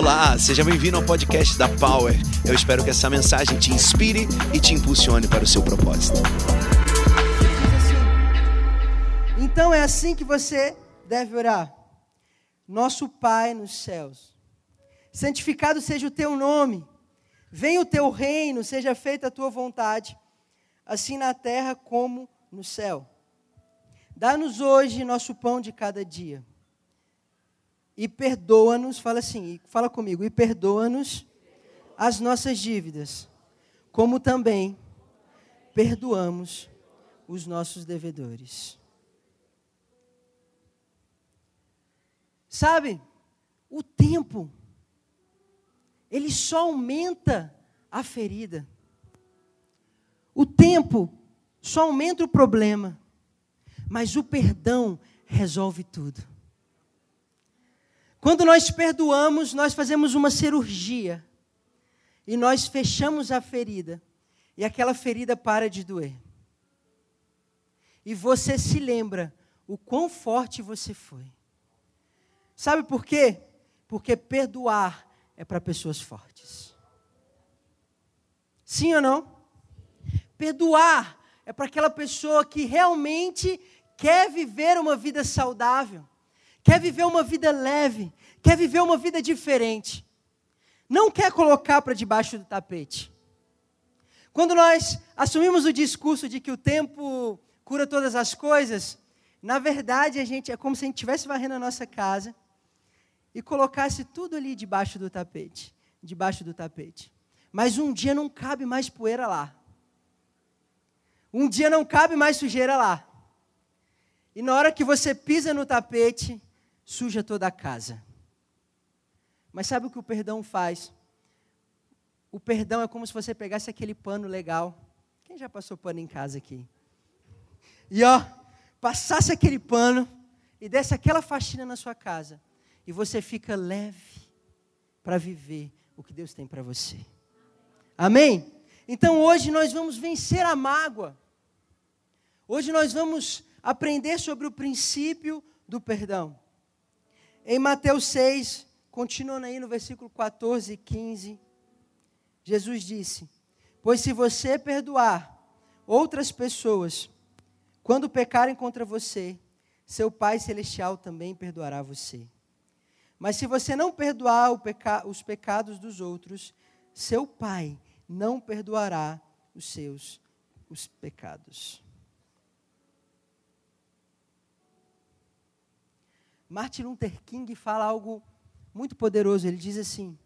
Olá, seja bem-vindo ao podcast da Power. Eu espero que essa mensagem te inspire e te impulsione para o seu propósito. Então é assim que você deve orar. Nosso Pai nos céus, santificado seja o teu nome, venha o teu reino, seja feita a tua vontade, assim na terra como no céu. Dá-nos hoje nosso pão de cada dia. E perdoa-nos, fala assim, fala comigo, e perdoa-nos as nossas dívidas, como também perdoamos os nossos devedores. Sabe, o tempo, ele só aumenta a ferida. O tempo só aumenta o problema. Mas o perdão resolve tudo. Quando nós perdoamos, nós fazemos uma cirurgia. E nós fechamos a ferida. E aquela ferida para de doer. E você se lembra o quão forte você foi. Sabe por quê? Porque perdoar é para pessoas fortes. Sim ou não? Perdoar é para aquela pessoa que realmente quer viver uma vida saudável, quer viver uma vida leve, quer viver uma vida diferente. Não quer colocar para debaixo do tapete. Quando nós assumimos o discurso de que o tempo cura todas as coisas, na verdade a gente é como se a gente estivesse varrendo a nossa casa e colocasse tudo ali debaixo do tapete, debaixo do tapete. Mas um dia não cabe mais poeira lá. Um dia não cabe mais sujeira lá. E na hora que você pisa no tapete, suja toda a casa. Mas sabe o que o perdão faz? O perdão é como se você pegasse aquele pano legal. Quem já passou pano em casa aqui? E ó, passasse aquele pano e desse aquela faxina na sua casa. E você fica leve para viver o que Deus tem para você. Amém? Então hoje nós vamos vencer a mágoa. Hoje nós vamos aprender sobre o princípio do perdão. Em Mateus 6, continuando aí no versículo 14 e 15, Jesus disse: Pois se você perdoar outras pessoas, quando pecarem contra você, seu Pai Celestial também perdoará você. Mas se você não perdoar peca os pecados dos outros, seu Pai não perdoará os seus os pecados. Martin Luther King fala algo muito poderoso. Ele diz assim: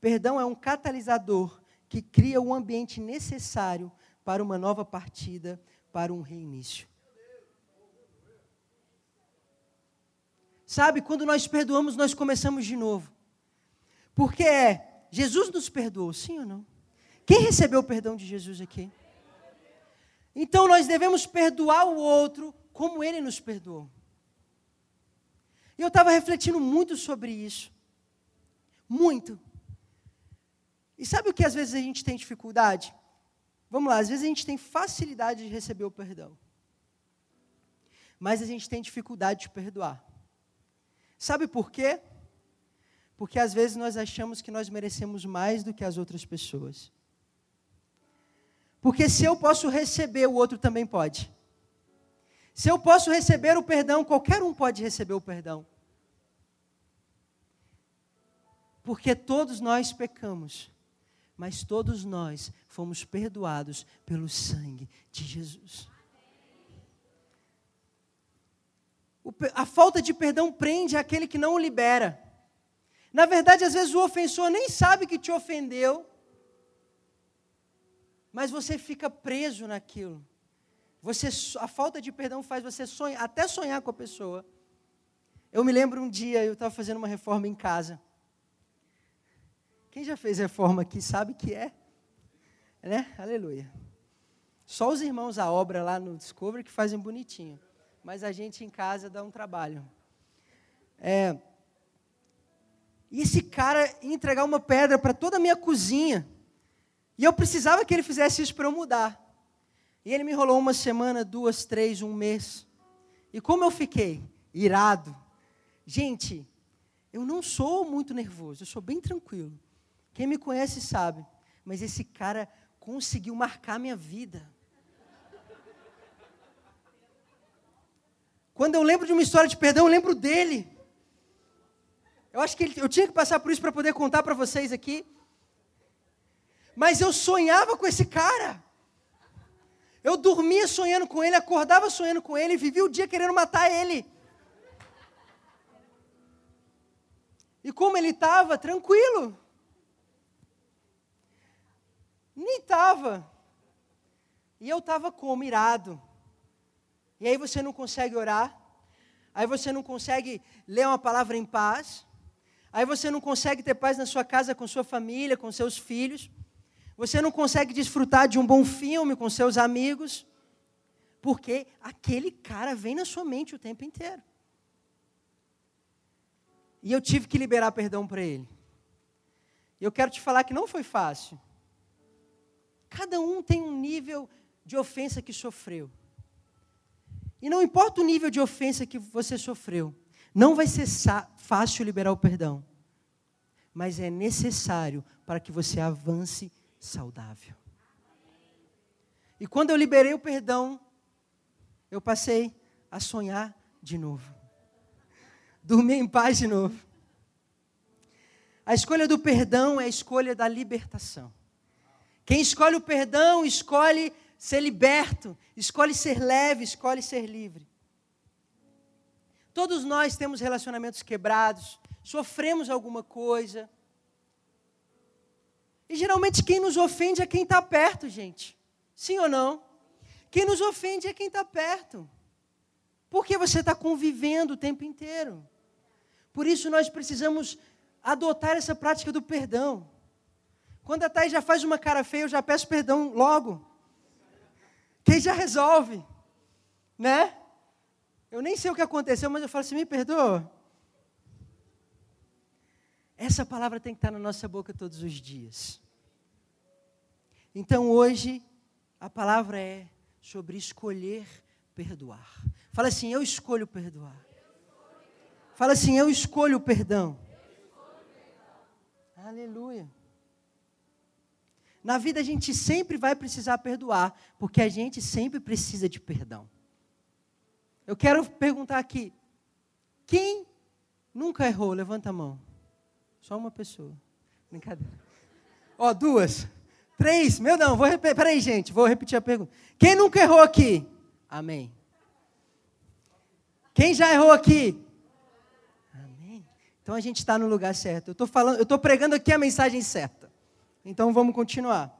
perdão é um catalisador que cria o ambiente necessário para uma nova partida, para um reinício. Sabe, quando nós perdoamos, nós começamos de novo. Porque é, Jesus nos perdoou, sim ou não? Quem recebeu o perdão de Jesus aqui? Então nós devemos perdoar o outro como ele nos perdoou. E eu estava refletindo muito sobre isso. Muito. E sabe o que às vezes a gente tem dificuldade? Vamos lá, às vezes a gente tem facilidade de receber o perdão. Mas a gente tem dificuldade de perdoar. Sabe por quê? Porque às vezes nós achamos que nós merecemos mais do que as outras pessoas. Porque se eu posso receber, o outro também pode. Se eu posso receber o perdão, qualquer um pode receber o perdão. Porque todos nós pecamos, mas todos nós fomos perdoados pelo sangue de Jesus. a falta de perdão prende aquele que não o libera. Na verdade, às vezes o ofensor nem sabe que te ofendeu, mas você fica preso naquilo. Você, a falta de perdão faz você sonhar, até sonhar com a pessoa. Eu me lembro um dia, eu estava fazendo uma reforma em casa. Quem já fez reforma aqui sabe que é, né? Aleluia. Só os irmãos a obra lá no Discovery que fazem bonitinho, mas a gente em casa dá um trabalho. É, e esse cara ia entregar uma pedra para toda a minha cozinha. E eu precisava que ele fizesse isso para eu mudar. E ele me enrolou uma semana, duas, três, um mês. E como eu fiquei? Irado. Gente, Eu não sou muito nervoso, eu sou bem tranquilo. Quem me conhece sabe. Mas esse cara conseguiu marcar minha vida. Quando eu lembro de uma história de perdão, eu lembro dele. Eu acho que ele, eu tinha que passar por isso para poder contar para vocês aqui. Mas eu sonhava com esse cara. Eu dormia sonhando com ele, acordava sonhando com ele, vivia o dia querendo matar ele. E como ele estava? Tranquilo. Nem estava. E eu estava como? Irado. E aí você não consegue orar. Aí você não consegue ler uma palavra em paz. Aí você não consegue ter paz na sua casa com sua família, com seus filhos. Você não consegue desfrutar de um bom filme com seus amigos. Porque aquele cara vem na sua mente o tempo inteiro. E eu tive que liberar perdão para ele. E eu quero te falar que não foi fácil. Cada um tem um nível de ofensa que sofreu. E não importa o nível de ofensa que você sofreu, não vai ser fácil liberar o perdão. Mas é necessário para que você avance saudável. E quando eu liberei o perdão, eu passei a sonhar de novo. Dormir em paz de novo. A escolha do perdão é a escolha da libertação. Quem escolhe o perdão, escolhe ser liberto, escolhe ser leve, escolhe ser livre. Todos nós temos relacionamentos quebrados, sofremos alguma coisa. E geralmente quem nos ofende é quem está perto, gente. Sim ou não? Quem nos ofende é quem está perto. Porque você está convivendo o tempo inteiro. Por isso nós precisamos adotar essa prática do perdão. Quando a Thais já faz uma cara feia, eu já peço perdão logo. Quem já resolve, né? Eu nem sei o que aconteceu, mas eu falo assim: me perdoa. Essa palavra tem que estar na nossa boca todos os dias. Então hoje, a palavra é sobre escolher perdoar. Fala assim: eu escolho perdoar. Fala assim: eu escolho o perdão. Aleluia. Na vida a gente sempre vai precisar perdoar, porque a gente sempre precisa de perdão. Eu quero perguntar aqui: quem nunca errou? Levanta a mão. Só uma pessoa. Brincadeira. Ó, oh, duas. Três. Meu não, vou repetir. Peraí, gente, vou repetir a pergunta. Quem nunca errou aqui? Amém. Quem já errou aqui? Amém. Então a gente está no lugar certo. Eu estou falando, eu estou pregando aqui a mensagem certa. Então vamos continuar.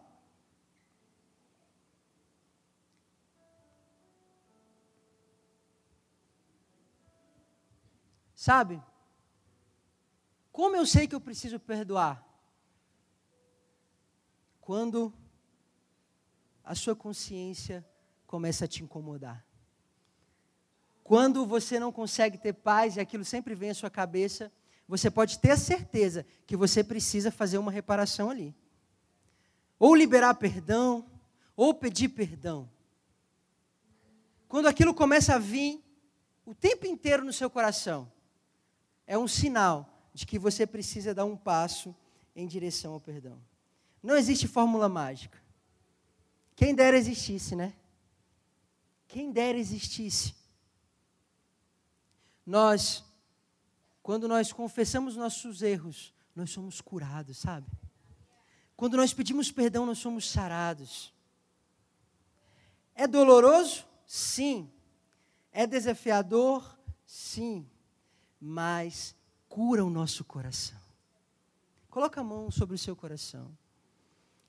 Sabe? Como eu sei que eu preciso perdoar? Quando a sua consciência começa a te incomodar. Quando você não consegue ter paz e aquilo sempre vem à sua cabeça, você pode ter a certeza que você precisa fazer uma reparação ali ou liberar perdão, ou pedir perdão. Quando aquilo começa a vir o tempo inteiro no seu coração, é um sinal de que você precisa dar um passo em direção ao perdão. Não existe fórmula mágica. Quem dera existisse, né? Quem dera existisse. Nós, quando nós confessamos nossos erros, nós somos curados, sabe? Quando nós pedimos perdão, nós somos sarados. É doloroso? Sim. É desafiador? Sim. Mas cura o nosso coração. Coloca a mão sobre o seu coração.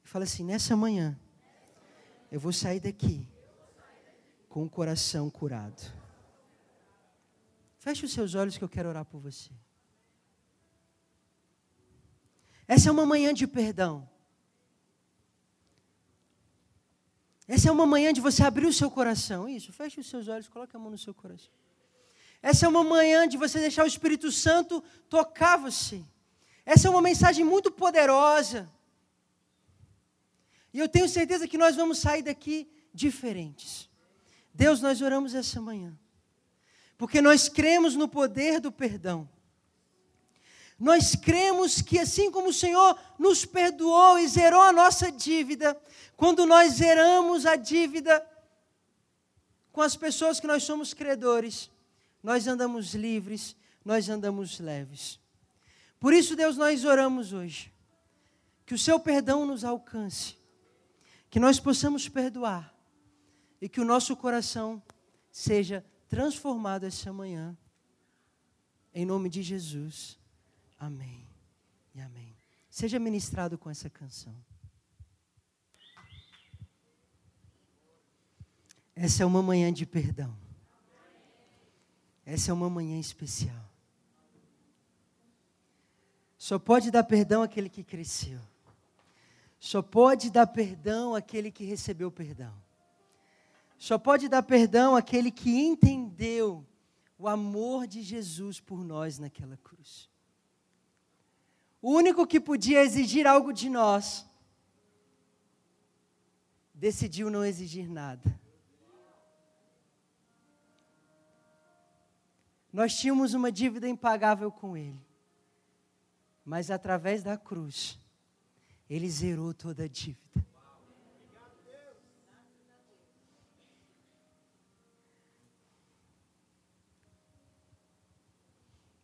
E fala assim: nessa manhã, eu vou sair daqui com o coração curado. Feche os seus olhos que eu quero orar por você. Essa é uma manhã de perdão. Essa é uma manhã de você abrir o seu coração. Isso, feche os seus olhos, coloque a mão no seu coração. Essa é uma manhã de você deixar o Espírito Santo tocar você. Essa é uma mensagem muito poderosa. E eu tenho certeza que nós vamos sair daqui diferentes. Deus, nós oramos essa manhã. Porque nós cremos no poder do perdão. Nós cremos que assim como o Senhor nos perdoou e zerou a nossa dívida, quando nós zeramos a dívida com as pessoas que nós somos credores, nós andamos livres, nós andamos leves. Por isso, Deus, nós oramos hoje. Que o seu perdão nos alcance. Que nós possamos perdoar. E que o nosso coração seja transformado essa manhã. Em nome de Jesus. Amém. E amém. Seja ministrado com essa canção. Essa é uma manhã de perdão. Essa é uma manhã especial. Só pode dar perdão aquele que cresceu. Só pode dar perdão aquele que recebeu perdão. Só pode dar perdão aquele que entendeu o amor de Jesus por nós naquela cruz. O único que podia exigir algo de nós decidiu não exigir nada. Nós tínhamos uma dívida impagável com Ele. Mas através da cruz, Ele zerou toda a dívida.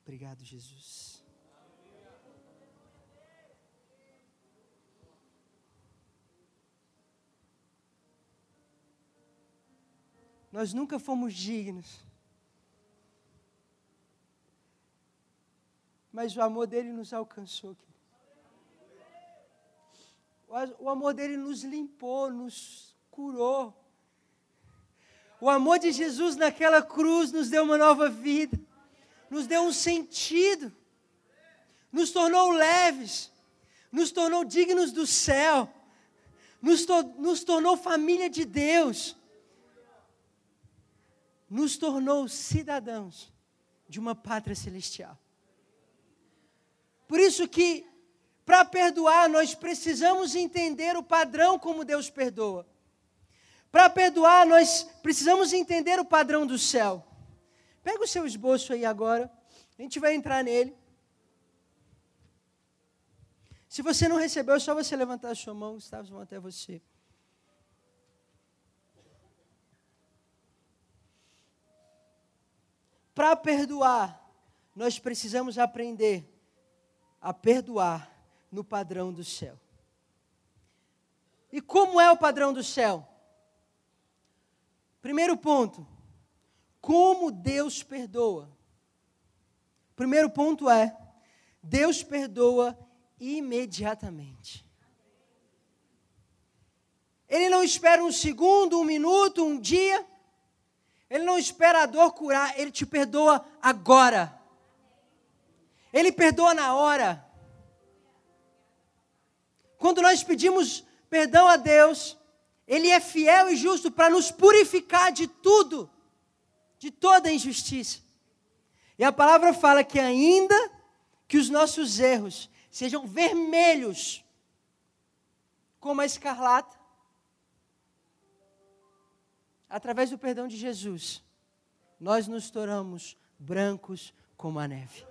Obrigado, Jesus. Nós nunca fomos dignos mas o amor dele nos alcançou. O amor dele nos limpou, nos curou. O amor de Jesus naquela cruz nos deu uma nova vida, nos deu um sentido, nos tornou leves, nos tornou dignos do céu, nos, to nos tornou família de Deus, nos tornou cidadãos de uma pátria celestial. Por isso que para perdoar nós precisamos entender o padrão como Deus perdoa. Para perdoar nós precisamos entender o padrão do céu. Pega o seu esboço aí agora. A gente vai entrar nele. Se você não recebeu, é só você levantar a sua mão, Gustavo, vão até você. Para perdoar, nós precisamos aprender a perdoar no padrão do céu. E como é o padrão do céu? Primeiro ponto, como Deus perdoa. Primeiro ponto é: Deus perdoa imediatamente. Ele não espera um segundo, um minuto, um dia. Ele não espera a dor curar, ele te perdoa agora. Ele perdoa na hora. Quando nós pedimos perdão a Deus, Ele é fiel e justo para nos purificar de tudo, de toda injustiça. E a palavra fala que ainda que os nossos erros sejam vermelhos, como a escarlata, através do perdão de Jesus, nós nos tornamos brancos como a neve.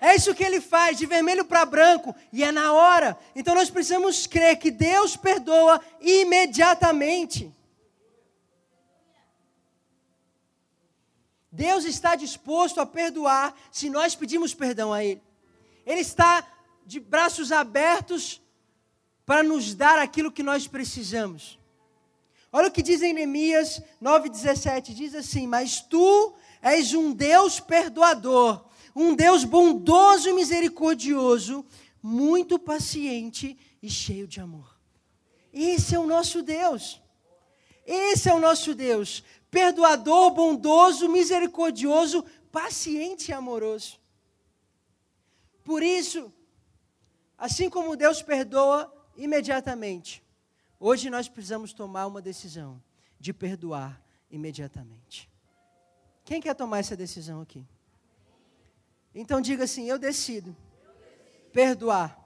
É isso que ele faz, de vermelho para branco, e é na hora. Então nós precisamos crer que Deus perdoa imediatamente. Deus está disposto a perdoar se nós pedimos perdão a Ele. Ele está de braços abertos para nos dar aquilo que nós precisamos. Olha o que diz em Neemias 9,17: diz assim: Mas tu és um Deus perdoador um Deus bondoso e misericordioso, muito paciente e cheio de amor. Esse é o nosso Deus. Esse é o nosso Deus. Perdoador, bondoso, misericordioso, paciente e amoroso. Por isso, assim como Deus perdoa imediatamente, hoje nós precisamos tomar uma decisão de perdoar imediatamente. Quem quer tomar essa decisão aqui? Então diga assim: eu decido perdoar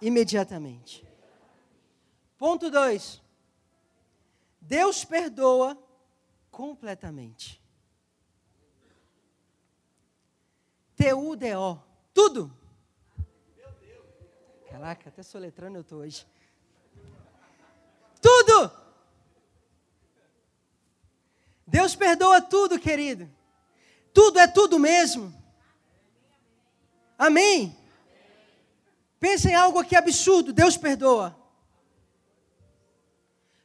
imediatamente. Ponto 2. Deus perdoa completamente. T-U-D-O. Tudo. Caraca, até soletrando eu tô hoje. Tudo! Deus perdoa tudo, querido. Tudo é tudo mesmo. Amém? Pensa em algo aqui absurdo. Deus perdoa.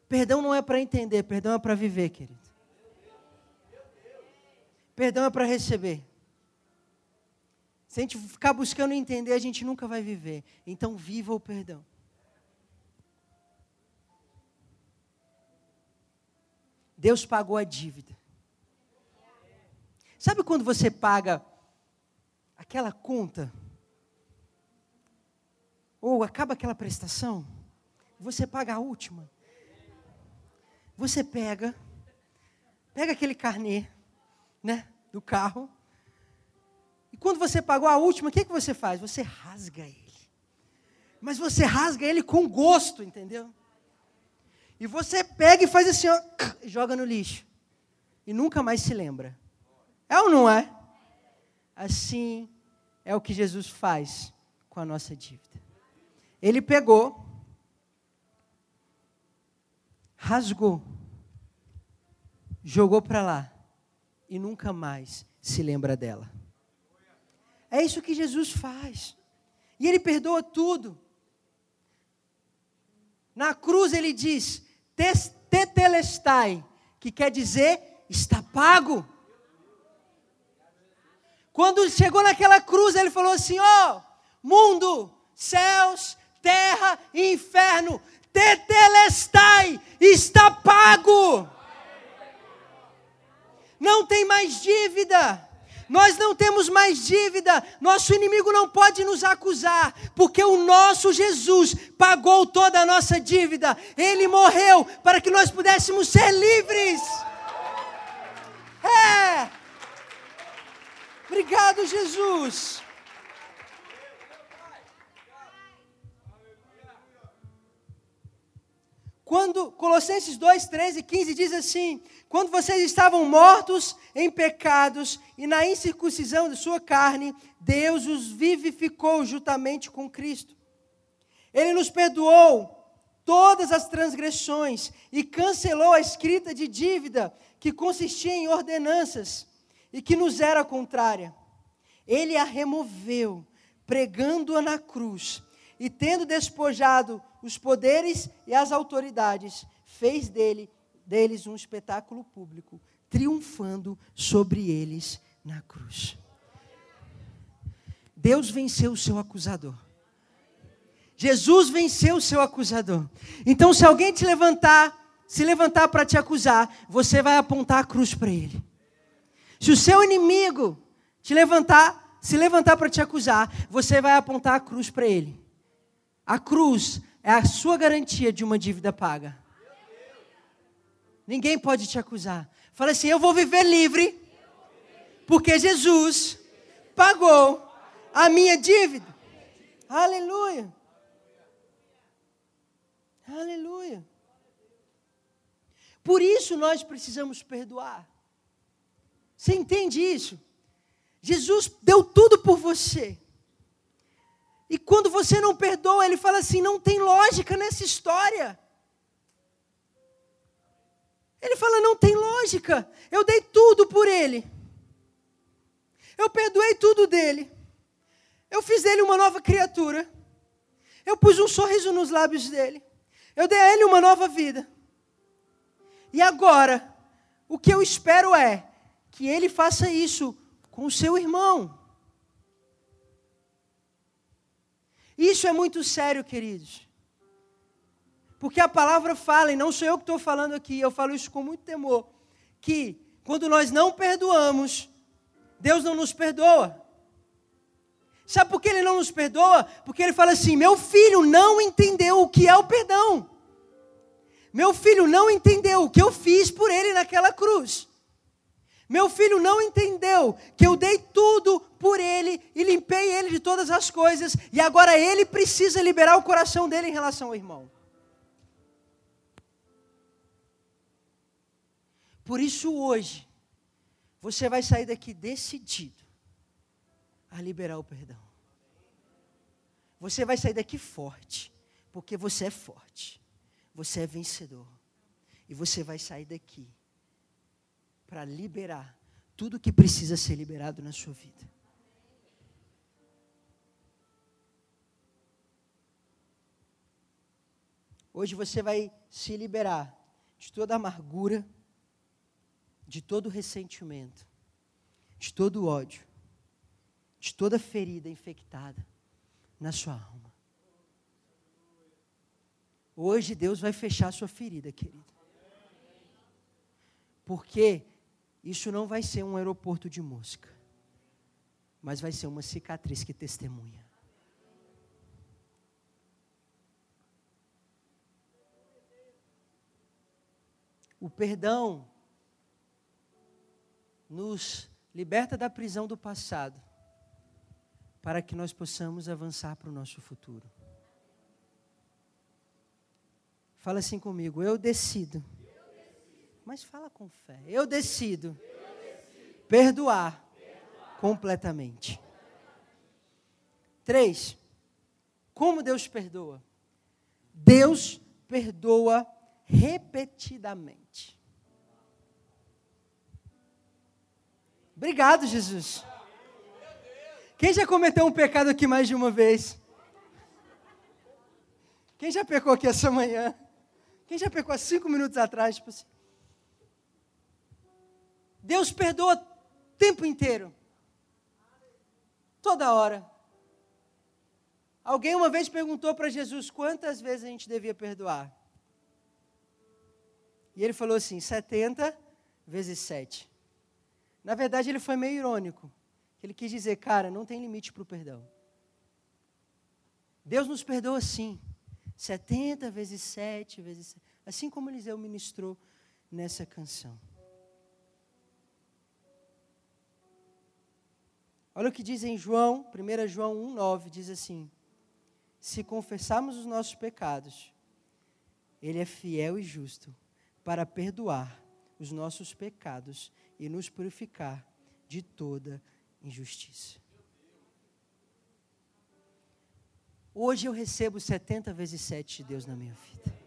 Perdão não é para entender, perdão é para viver, querido. Perdão é para receber. Se a gente ficar buscando entender, a gente nunca vai viver. Então, viva o perdão. Deus pagou a dívida. Sabe quando você paga aquela conta? Ou acaba aquela prestação? Você paga a última. Você pega, pega aquele carnê, né, do carro quando você pagou a última, o que, que você faz? Você rasga ele. Mas você rasga ele com gosto, entendeu? E você pega e faz assim, ó, joga no lixo. E nunca mais se lembra. É ou não é? Assim é o que Jesus faz com a nossa dívida. Ele pegou, rasgou, jogou para lá e nunca mais se lembra dela. É isso que Jesus faz. E ele perdoa tudo. Na cruz ele diz: tetelestai, que quer dizer está pago. Quando chegou naquela cruz, ele falou assim: ó, oh, mundo, céus, terra e inferno, tetelestai, está pago. Não tem mais dívida. Nós não temos mais dívida, nosso inimigo não pode nos acusar, porque o nosso Jesus pagou toda a nossa dívida, ele morreu para que nós pudéssemos ser livres. É! Obrigado, Jesus. Quando Colossenses 2, 13 e 15 diz assim: quando vocês estavam mortos em pecados e na incircuncisão de sua carne, Deus os vivificou juntamente com Cristo. Ele nos perdoou todas as transgressões e cancelou a escrita de dívida que consistia em ordenanças e que nos era contrária. Ele a removeu, pregando-a na cruz, e tendo despojado os poderes e as autoridades, fez dele deles um espetáculo público, triunfando sobre eles na cruz. Deus venceu o seu acusador. Jesus venceu o seu acusador. Então, se alguém te levantar, se levantar para te acusar, você vai apontar a cruz para ele. Se o seu inimigo te levantar, se levantar para te acusar, você vai apontar a cruz para ele. A cruz é a sua garantia de uma dívida paga. Ninguém pode te acusar. Fala assim: eu vou viver livre, porque Jesus pagou a minha dívida. Aleluia. Aleluia. Por isso nós precisamos perdoar. Você entende isso? Jesus deu tudo por você. E quando você não perdoa, ele fala assim: não tem lógica nessa história. Ele fala: não tem lógica. Eu dei tudo por ele. Eu perdoei tudo dele. Eu fiz dele uma nova criatura. Eu pus um sorriso nos lábios dele. Eu dei a ele uma nova vida. E agora, o que eu espero é que ele faça isso com o seu irmão. Isso é muito sério, queridos. Porque a palavra fala, e não sou eu que estou falando aqui, eu falo isso com muito temor, que quando nós não perdoamos, Deus não nos perdoa. Sabe por que ele não nos perdoa? Porque ele fala assim: meu filho não entendeu o que é o perdão. Meu filho não entendeu o que eu fiz por ele naquela cruz. Meu filho não entendeu que eu dei tudo por ele e limpei ele de todas as coisas, e agora ele precisa liberar o coração dele em relação ao irmão. Por isso, hoje, você vai sair daqui decidido a liberar o perdão. Você vai sair daqui forte, porque você é forte. Você é vencedor. E você vai sair daqui para liberar tudo que precisa ser liberado na sua vida. Hoje você vai se liberar de toda amargura, de todo ressentimento, de todo ódio, de toda ferida infectada na sua alma. Hoje Deus vai fechar sua ferida, querido. Porque isso não vai ser um aeroporto de mosca, mas vai ser uma cicatriz que testemunha. O perdão nos liberta da prisão do passado, para que nós possamos avançar para o nosso futuro. Fala assim comigo, eu decido. Mas fala com fé. Eu decido, perdoar, completamente. Três, como Deus perdoa? Deus perdoa repetidamente. Obrigado, Jesus. Quem já cometeu um pecado aqui mais de uma vez? Quem já pecou aqui essa manhã? Quem já pecou há cinco minutos atrás? Tipo assim. Deus perdoa o tempo inteiro. Toda hora. Alguém uma vez perguntou para Jesus quantas vezes a gente devia perdoar. E ele falou assim: 70 vezes 7. Na verdade, ele foi meio irônico. Ele quis dizer, cara, não tem limite para o perdão. Deus nos perdoa sim. 70 vezes 7 vezes 7. Assim como Eliseu ministrou nessa canção. Olha o que diz em João, 1 João 1,9, diz assim: Se confessarmos os nossos pecados, Ele é fiel e justo para perdoar os nossos pecados e nos purificar de toda injustiça. Hoje eu recebo 70 vezes 7 de Deus na minha vida.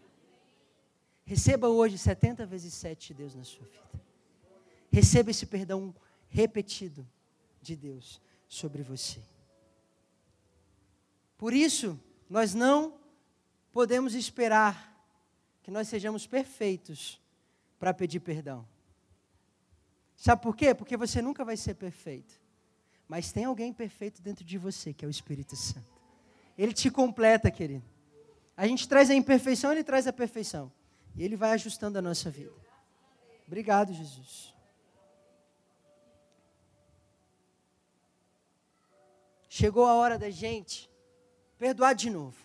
Receba hoje 70 vezes 7 de Deus na sua vida. Receba esse perdão repetido de Deus sobre você. Por isso, nós não podemos esperar que nós sejamos perfeitos para pedir perdão. Sabe por quê? Porque você nunca vai ser perfeito. Mas tem alguém perfeito dentro de você, que é o Espírito Santo. Ele te completa, querido. A gente traz a imperfeição, ele traz a perfeição. E ele vai ajustando a nossa vida. Obrigado, Jesus. Chegou a hora da gente perdoar de novo.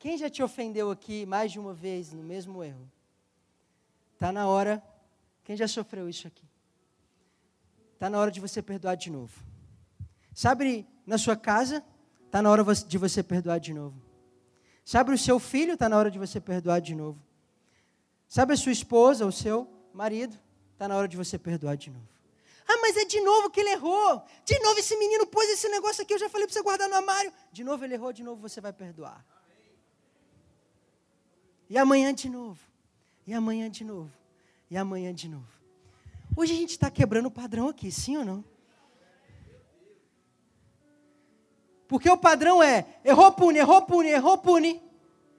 Quem já te ofendeu aqui mais de uma vez no mesmo erro? Está na hora. Quem já sofreu isso aqui? Está na hora de você perdoar de novo. Sabe, na sua casa, está na hora de você perdoar de novo. Sabe, o seu filho, está na hora de você perdoar de novo. Sabe, a sua esposa, o seu marido, está na hora de você perdoar de novo. Ah, mas é de novo que ele errou. De novo esse menino pôs esse negócio aqui, eu já falei para você guardar no armário. De novo ele errou, de novo você vai perdoar. E amanhã de novo. E amanhã de novo. E amanhã de novo. Hoje a gente está quebrando o padrão aqui, sim ou não? Porque o padrão é errou, pune, errou, pune, errou, pune.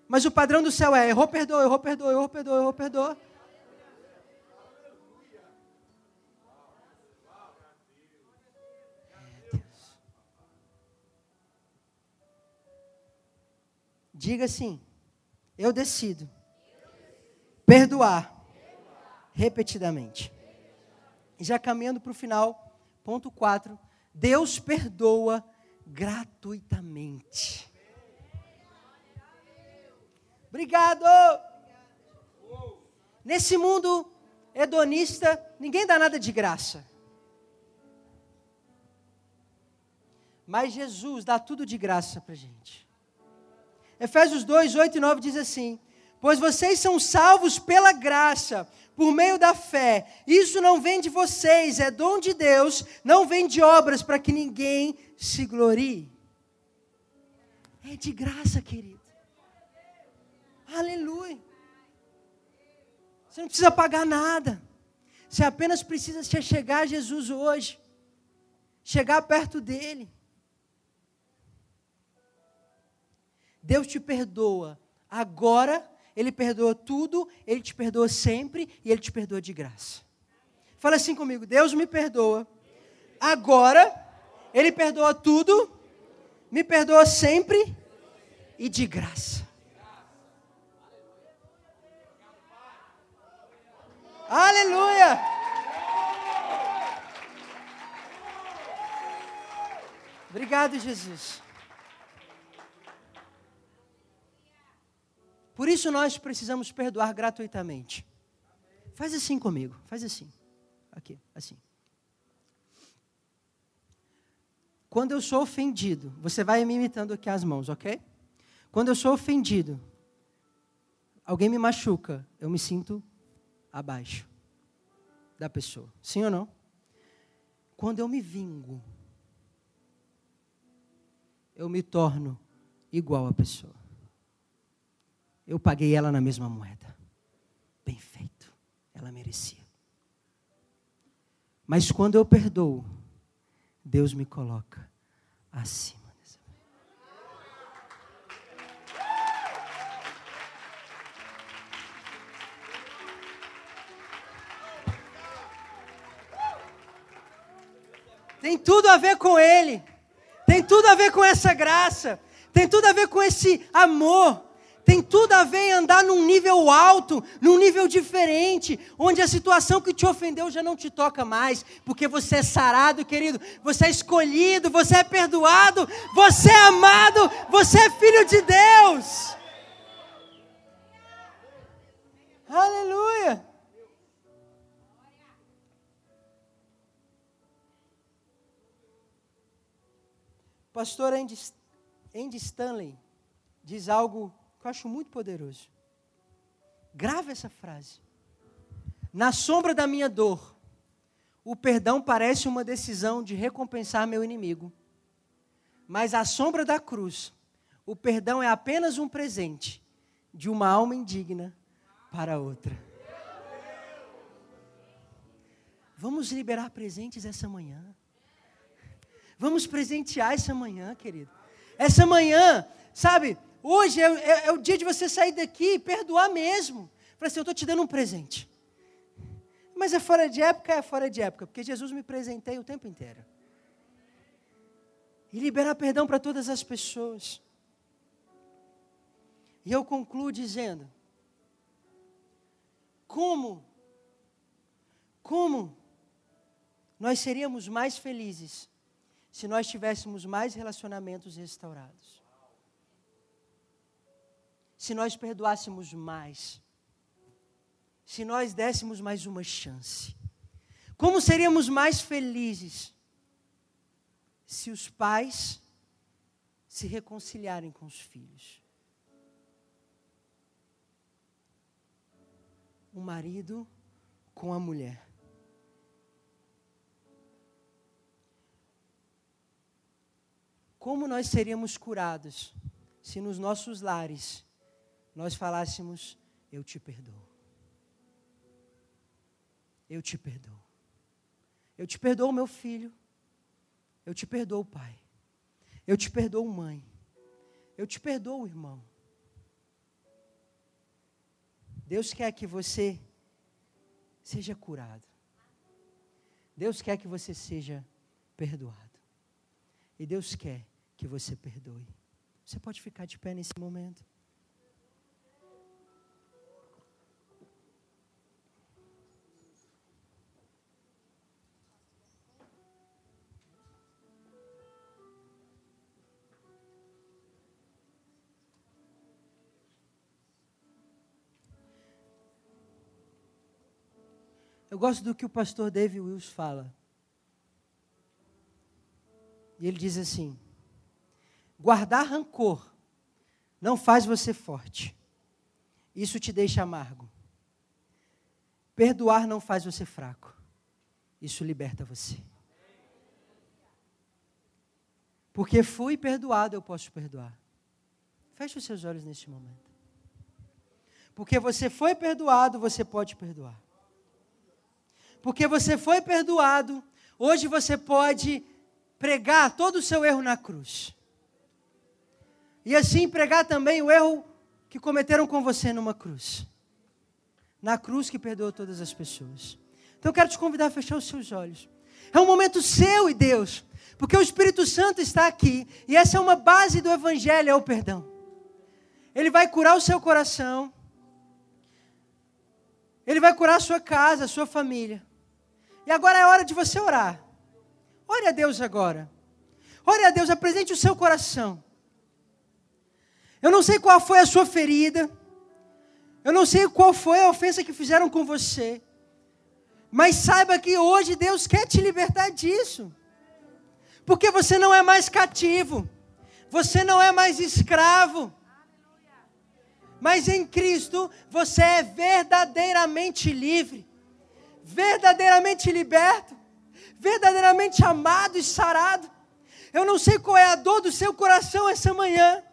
Mas o padrão do céu é errou, perdoa, errou, perdoa, errou, perdoa, errou, perdoa. Diga assim: eu decido perdoar repetidamente. Já caminhando para o final, ponto 4. Deus perdoa gratuitamente. Obrigado. Nesse mundo hedonista, ninguém dá nada de graça. Mas Jesus dá tudo de graça para gente. Efésios 2, 8 e 9 diz assim: Pois vocês são salvos pela graça, por meio da fé. Isso não vem de vocês, é dom de Deus, não vem de obras para que ninguém se glorie. É de graça, querido. Aleluia. Você não precisa pagar nada. Você apenas precisa chegar a Jesus hoje. Chegar perto dele. Deus te perdoa agora, Ele perdoa tudo, Ele te perdoa sempre e Ele te perdoa de graça. Fala assim comigo: Deus me perdoa agora, Ele perdoa tudo, me perdoa sempre e de graça. Aleluia! Obrigado, Jesus. Por isso nós precisamos perdoar gratuitamente. Faz assim comigo, faz assim. Aqui, assim. Quando eu sou ofendido, você vai me imitando aqui as mãos, ok? Quando eu sou ofendido, alguém me machuca, eu me sinto abaixo da pessoa. Sim ou não? Quando eu me vingo, eu me torno igual à pessoa. Eu paguei ela na mesma moeda. Bem feito. Ela merecia. Mas quando eu perdoo, Deus me coloca acima dessa. Tem tudo a ver com Ele, tem tudo a ver com essa graça, tem tudo a ver com esse amor tem tudo a ver em andar num nível alto, num nível diferente, onde a situação que te ofendeu já não te toca mais, porque você é sarado, querido, você é escolhido, você é perdoado, você é amado, você é filho de Deus. Aleluia. Pastor Andy, Stanley diz algo que eu acho muito poderoso. Grava essa frase. Na sombra da minha dor, o perdão parece uma decisão de recompensar meu inimigo. Mas à sombra da cruz, o perdão é apenas um presente de uma alma indigna para outra. Vamos liberar presentes essa manhã. Vamos presentear essa manhã, querido. Essa manhã, sabe, Hoje é, é, é, o dia de você sair daqui e perdoar mesmo. Falei assim, eu estou te dando um presente. Mas é fora de época? É fora de época, porque Jesus me presenteia o tempo inteiro. E liberar perdão para todas as pessoas. E eu concluo dizendo: como, como nós seríamos mais felizes se nós tivéssemos mais relacionamentos restaurados? Se nós perdoássemos mais, se nós dessemos mais uma chance? Como seríamos mais felizes se os pais se reconciliarem com os filhos? O marido com a mulher. Como nós seríamos curados se nos nossos lares nós falássemos: Eu te perdoo. Eu te perdoo. Eu te perdoo, meu filho. Eu te perdoo, pai. Eu te perdoo, mãe. Eu te perdoo, irmão. Deus quer que você seja curado. Deus quer que você seja perdoado. E Deus quer que você perdoe. Você pode ficar de pé nesse momento. Gosto do que o pastor David Wills fala. E ele diz assim: guardar rancor não faz você forte. Isso te deixa amargo. Perdoar não faz você fraco. Isso liberta você. Porque fui perdoado, eu posso perdoar. Feche os seus olhos neste momento. Porque você foi perdoado, você pode perdoar. Porque você foi perdoado, hoje você pode pregar todo o seu erro na cruz. E assim pregar também o erro que cometeram com você numa cruz. Na cruz que perdoou todas as pessoas. Então eu quero te convidar a fechar os seus olhos. É um momento seu e Deus, porque o Espírito Santo está aqui, e essa é uma base do Evangelho, é o perdão. Ele vai curar o seu coração, ele vai curar a sua casa, a sua família. E agora é hora de você orar. Ore a Deus agora. Ore a Deus, apresente o seu coração. Eu não sei qual foi a sua ferida. Eu não sei qual foi a ofensa que fizeram com você. Mas saiba que hoje Deus quer te libertar disso. Porque você não é mais cativo. Você não é mais escravo. Mas em Cristo você é verdadeiramente livre. Verdadeiramente liberto. Verdadeiramente amado e sarado. Eu não sei qual é a dor do seu coração essa manhã.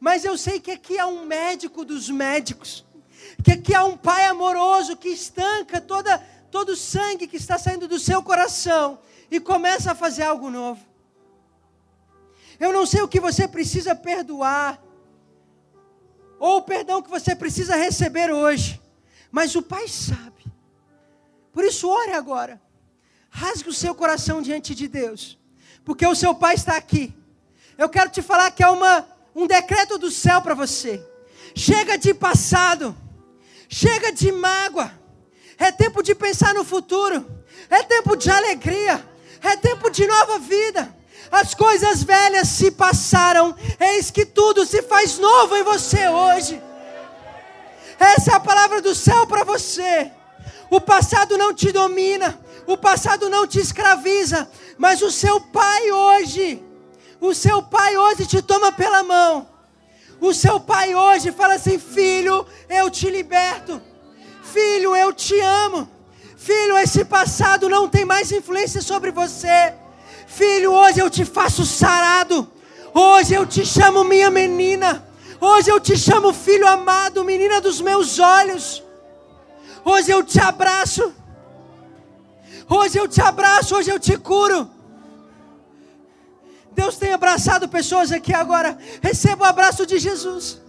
Mas eu sei que aqui há um médico dos médicos, que aqui há um pai amoroso que estanca toda, todo o sangue que está saindo do seu coração e começa a fazer algo novo. Eu não sei o que você precisa perdoar, ou o perdão que você precisa receber hoje, mas o Pai sabe. Por isso, ore agora. Rasgue o seu coração diante de Deus, porque o seu Pai está aqui. Eu quero te falar que é uma um decreto do céu para você. Chega de passado, chega de mágoa. É tempo de pensar no futuro, é tempo de alegria, é tempo de nova vida. As coisas velhas se passaram, eis que tudo se faz novo em você hoje. Essa é a palavra do céu para você. O passado não te domina, o passado não te escraviza, mas o seu pai hoje o seu pai hoje te toma pela mão. O seu pai hoje fala assim: Filho, eu te liberto. Filho, eu te amo. Filho, esse passado não tem mais influência sobre você. Filho, hoje eu te faço sarado. Hoje eu te chamo minha menina. Hoje eu te chamo filho amado, menina dos meus olhos. Hoje eu te abraço. Hoje eu te abraço, hoje eu te curo. Deus tem abraçado pessoas aqui agora. Receba o abraço de Jesus.